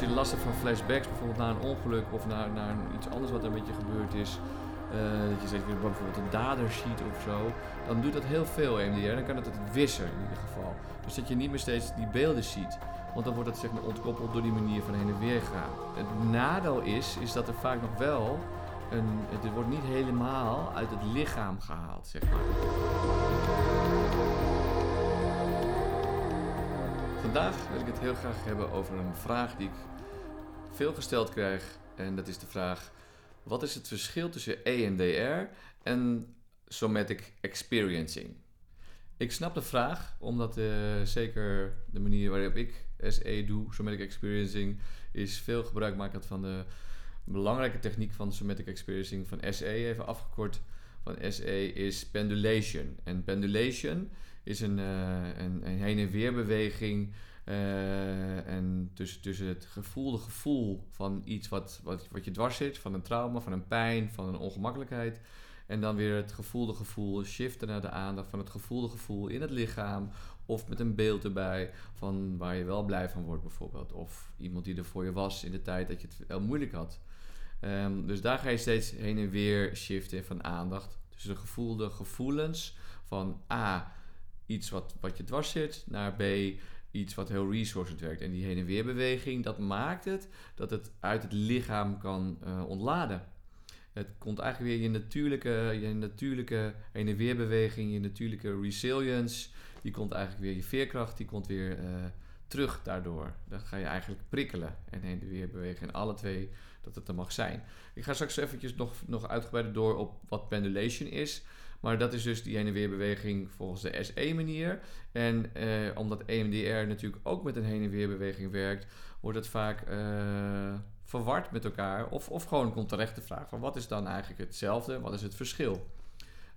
je last hebt van flashbacks, bijvoorbeeld naar een ongeluk of naar, naar iets anders wat er met je gebeurd is, uh, dat je zegt bijvoorbeeld een dader ziet of zo, dan doet dat heel veel EMDR. Dan kan het het wissen in ieder geval. Dus dat je niet meer steeds die beelden ziet. Want dan wordt het zeg maar ontkoppeld door die manier van heen en weer gaan. Het nadeel is, is dat er vaak nog wel een, het wordt niet helemaal uit het lichaam gehaald, zeg maar. Vandaag wil ik het heel graag hebben over een vraag die ik veel gesteld krijg. En dat is de vraag: wat is het verschil tussen EMDR en somatic experiencing? Ik snap de vraag, omdat uh, zeker de manier waarop ik SE doe, somatic experiencing, is veel gebruik maken van de belangrijke techniek van somatic experiencing van SE, even afgekort van SE, is pendulation. En pendulation is een, uh, een, een heen en weer beweging uh, en tussen, tussen het gevoelde gevoel van iets wat, wat, wat je dwars zit, van een trauma, van een pijn, van een ongemakkelijkheid. En dan weer het gevoelde gevoel, shiften naar de aandacht van het gevoelde gevoel in het lichaam. Of met een beeld erbij van waar je wel blij van wordt bijvoorbeeld. Of iemand die er voor je was in de tijd dat je het moeilijk had. Um, dus daar ga je steeds heen en weer shiften van aandacht. Dus de gevoelde gevoelens van A, iets wat, wat je dwars zit, naar B, iets wat heel resourced werkt. En die heen en weer beweging, dat maakt het dat het uit het lichaam kan uh, ontladen. Het komt eigenlijk weer je natuurlijke, je natuurlijke heen en weer beweging, je natuurlijke resilience. Die komt eigenlijk weer, je veerkracht, die komt weer uh, terug daardoor. Dan ga je eigenlijk prikkelen en heen en weer bewegen. En alle twee dat het er mag zijn. Ik ga straks eventjes nog, nog uitgebreider door op wat pendulation is. Maar dat is dus die heen en weer beweging volgens de SE-manier. En eh, omdat EMDR natuurlijk ook met een heen en weer beweging werkt, wordt het vaak uh, verward met elkaar. Of, of gewoon komt terecht de vraag van wat is dan eigenlijk hetzelfde, wat is het verschil?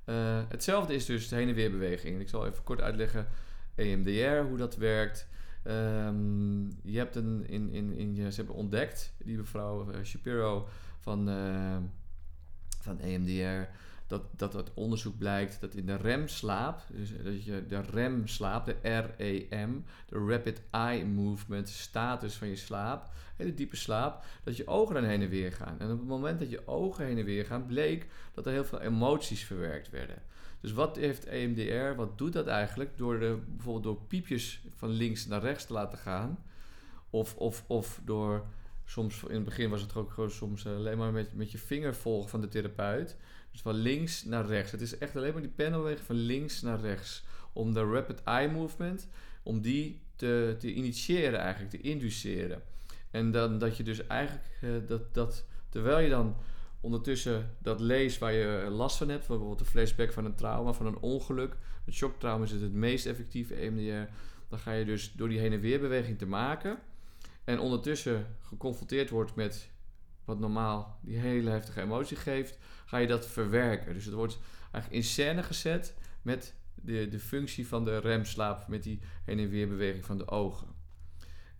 Uh, hetzelfde is dus de heen en weer beweging. Ik zal even kort uitleggen EMDR, hoe dat werkt. Um, je hebt een, in, in, in, ze hebben ontdekt, die mevrouw uh, Shapiro van, uh, van EMDR, dat, dat onderzoek blijkt dat in de REM-slaap, dus dat je de REM-slaap, de REM, de Rapid Eye Movement status van je slaap, hele diepe slaap, dat je ogen dan heen en weer gaan. En op het moment dat je ogen heen en weer gaan, bleek dat er heel veel emoties verwerkt werden. Dus wat heeft EMDR, wat doet dat eigenlijk? Door de, bijvoorbeeld door piepjes van links naar rechts te laten gaan, of, of, of door soms in het begin was het ook gewoon soms alleen maar met, met je vinger volgen van de therapeut. Dus van links naar rechts. Het is echt alleen maar die pendelweg van links naar rechts. Om de rapid eye movement, om die te, te initiëren eigenlijk, te induceren. En dan dat je dus eigenlijk, uh, dat, dat terwijl je dan ondertussen dat leest waar je last van hebt, bijvoorbeeld de flashback van een trauma, van een ongeluk. Het shocktrauma is het, het meest effectieve EMDR. Dan ga je dus door die heen en weer beweging te maken. En ondertussen geconfronteerd wordt met wat normaal die hele heftige emotie geeft, ga je dat verwerken. Dus het wordt eigenlijk in scène gezet met de, de functie van de remslaap, met die heen en weer beweging van de ogen.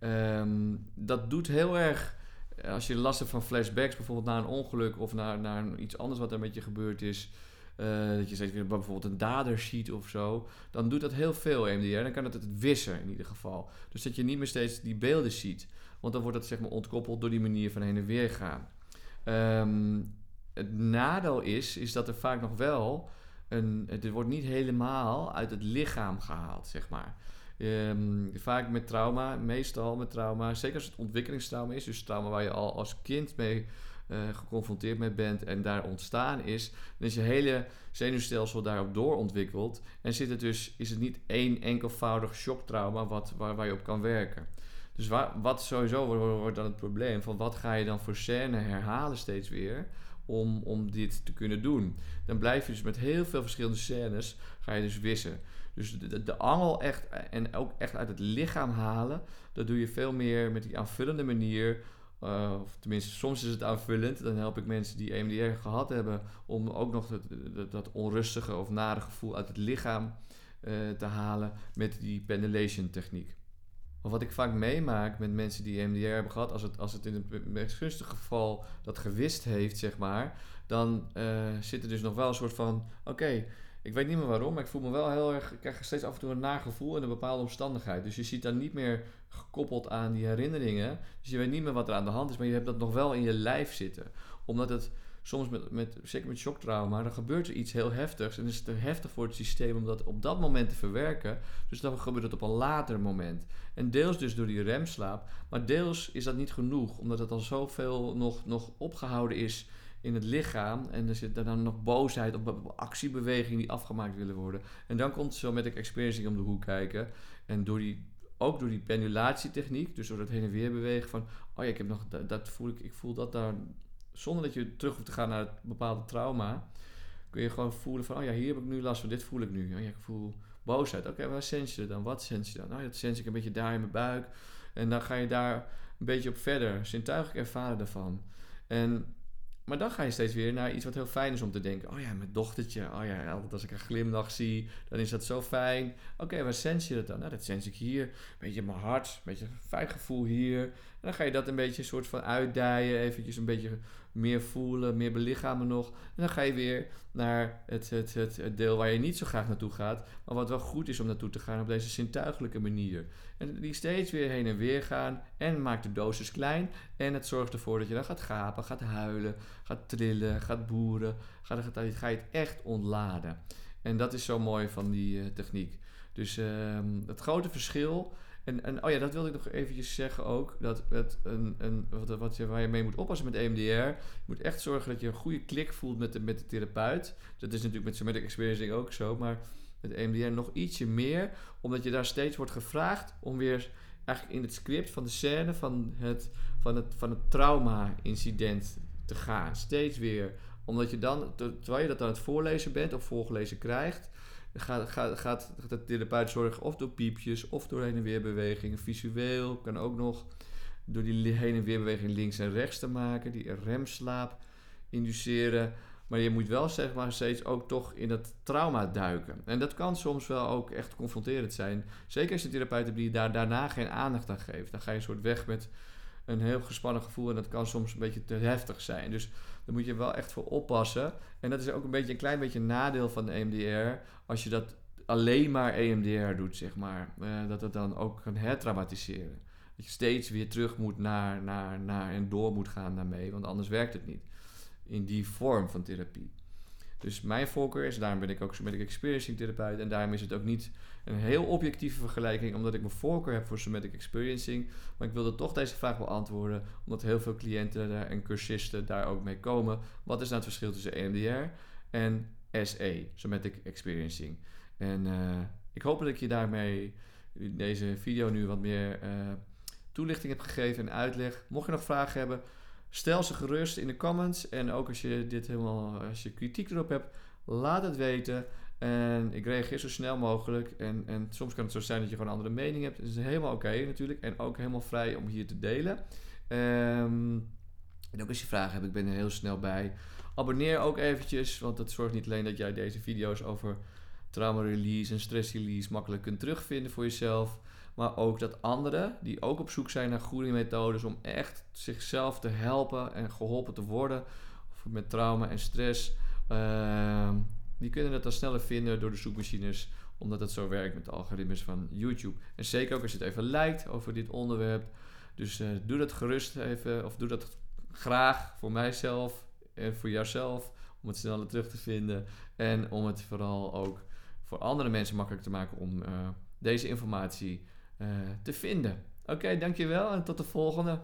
Um, dat doet heel erg, als je last hebt van flashbacks, bijvoorbeeld naar een ongeluk of naar, naar iets anders wat er met je gebeurd is. Uh, dat je weer bijvoorbeeld een dader ziet of zo, dan doet dat heel veel EMDR. Dan kan het het wissen in ieder geval. Dus dat je niet meer steeds die beelden ziet. Want dan wordt het zeg maar ontkoppeld door die manier van heen en weer gaan. Um, het nadeel is, is dat er vaak nog wel een. Het wordt niet helemaal uit het lichaam gehaald, zeg maar. Um, vaak met trauma, meestal met trauma, zeker als het ontwikkelingstrauma is, dus trauma waar je al als kind mee uh, geconfronteerd mee bent en daar ontstaan is, dan is je hele zenuwstelsel daarop doorontwikkeld en zit het dus, is het niet één enkelvoudig shocktrauma wat, waar, je op kan werken. Dus wat sowieso wordt, dan het probleem van wat ga je dan voor scène herhalen steeds weer om, om dit te kunnen doen. Dan blijf je dus met heel veel verschillende scènes, ga je dus wissen. Dus de, de, angel echt en ook echt uit het lichaam halen, dat doe je veel meer met die aanvullende manier. Uh, of tenminste, soms is het aanvullend. Dan help ik mensen die EMDR gehad hebben om ook nog dat, dat, onrustige of nare gevoel uit het lichaam uh, te halen met die pendulation techniek. Maar wat ik vaak meemaak met mensen die EMDR hebben gehad, als het, als het in het meest gunstige geval dat gewist heeft, zeg maar, dan uh, zit er dus nog wel een soort van: oké, Ik weet niet meer waarom, maar ik voel me wel heel erg... Ik krijg steeds af en toe een nagevoel in een bepaalde omstandigheid. Dus je ziet dan niet meer gekoppeld aan die herinneringen. Dus je weet niet meer wat er aan de hand is, maar je hebt dat nog wel in je lijf zitten. Omdat het soms met, met zeker met shocktrauma, dan gebeurt er iets heel heftigs. En is het te heftig voor het systeem om dat op dat moment te verwerken. Dus dan gebeurt het op een later moment. En deels dus door die remslaap. Maar deels is dat niet genoeg, omdat het al zoveel nog, nog opgehouden is in het lichaam. En er zit dan nog boosheid op actiebewegingen die afgemaakt willen worden. En dan komt de experiencing om de hoek kijken. En door die, ook door die pendulatietechniek, dus door het heen en weer bewegen van... Oh ja, ik heb nog, dat, voel ik, ik voel dat daar zonder dat je terug hoeft te gaan naar het bepaalde trauma, kun je gewoon voelen van, oh ja, hier heb ik nu last van, dit voel ik nu. Oh ja, ik voel boosheid. Oké, waar sens je dan? Wat sens je dan? Nou, dat sens ik een beetje daar in mijn buik. En dan ga je daar een beetje op verder. Zintuigelijk ervaren daarvan. En maar dan ga je steeds weer naar iets wat heel fijn is om te denken. Oh ja, mijn dochtertje. Oh ja, altijd als ik een glimlach zie, dan is dat zo fijn. Oké, waar sens je dat dan? Nou, dat sens ik hier. Een beetje mijn hart, een beetje een fijn gevoel hier. En dan ga je dat een beetje soort van uitdijen. Eventjes een beetje meer voelen, meer belichamen nog. En dan ga je weer naar het, het, het, deel waar je niet zo graag naartoe gaat, maar wat wel goed is om naartoe te gaan op deze zintuigelijke manier. En die steeds weer heen en weer gaan en maakt de dosis klein en het zorgt ervoor dat je dan gaat gapen, gaat huilen, gaat trillen, gaat boeren, gaat, gaat, ga je het echt ontladen. En dat is zo mooi van die uh, techniek. Dus uh, het grote verschil en, en oh ja, dat wilde ik nog eventjes zeggen ook. Dat het een, een, wat, wat je, waar je mee moet oppassen met EMDR. Je moet echt zorgen dat je een goede klik voelt met de, met de therapeut. Dat is natuurlijk met somatic experiencing ook zo. Maar met EMDR nog ietsje meer. Omdat je daar steeds wordt gevraagd om weer eigenlijk in het script van de scène van het, van het, van het trauma-incident te gaan. Steeds weer. Omdat je dan, terwijl je dat aan het voorlezen bent of voorgelezen krijgt gaat, gaat, gaat de therapeut zorgen of door piepjes of door heen en weer bewegingen. Visueel kan ook nog door die heen en weer beweging links en rechts te maken, die remslaap induceren. Maar je moet wel zeg maar steeds ook toch in het trauma duiken. En dat kan soms wel ook echt confronterend zijn. Zeker als je therapeut hebt die daar daarna geen aandacht aan geeft. Dan ga je een soort weg met een heel gespannen gevoel en dat kan soms een beetje te heftig zijn. Dus daar moet je wel echt voor oppassen. En dat is ook een beetje een klein beetje een nadeel van de EMDR. Als je dat alleen maar EMDR doet, zeg maar. Uh, dat het dan ook kan hertraumatiseren. Dat je steeds weer terug moet naar, naar, naar en door moet gaan daarmee. Want anders werkt het niet. In die vorm van therapie. Dus mijn voorkeur is, daarom ben ik ook somatic experiencing therapeut. En daarom is het ook niet een heel objectieve vergelijking, omdat ik mijn voorkeur heb voor somatic experiencing. Maar ik wilde toch deze vraag beantwoorden, omdat heel veel cliënten en cursisten daar ook mee komen. Wat is nou het verschil tussen EMDR en SE, somatic experiencing? En uh, ik hoop dat ik je daarmee deze video nu wat meer uh, toelichting heb gegeven en uitleg. Mocht je nog vragen hebben, Stel ze gerust in de comments. En ook als je dit helemaal, als je kritiek erop hebt, laat het weten. En ik reageer zo snel mogelijk. En, en soms kan het zo zijn dat je gewoon een andere mening hebt. Dat is helemaal oké natuurlijk. En ook helemaal vrij om hier te delen. Um, en ook als je vragen hebt, ik ben er heel snel bij. Abonneer ook eventjes, want dat zorgt niet alleen dat jij deze video's over trauma release en stress release makkelijk kunt terugvinden voor jezelf. Maar ook dat anderen die ook op zoek zijn naar goede methodes om echt zichzelf te helpen en geholpen te worden met trauma en stress. Uh, die kunnen dat dan sneller vinden door de zoekmachines, omdat het zo werkt met de algoritmes van YouTube. En zeker ook als je het even lijkt over dit onderwerp. Dus uh, doe dat gerust even, of doe dat graag voor mijzelf en voor jouzelf, om het sneller terug te vinden. En om het vooral ook voor andere mensen makkelijk te maken om uh, deze informatie te vinden. Oké, dankjewel en tot de volgende.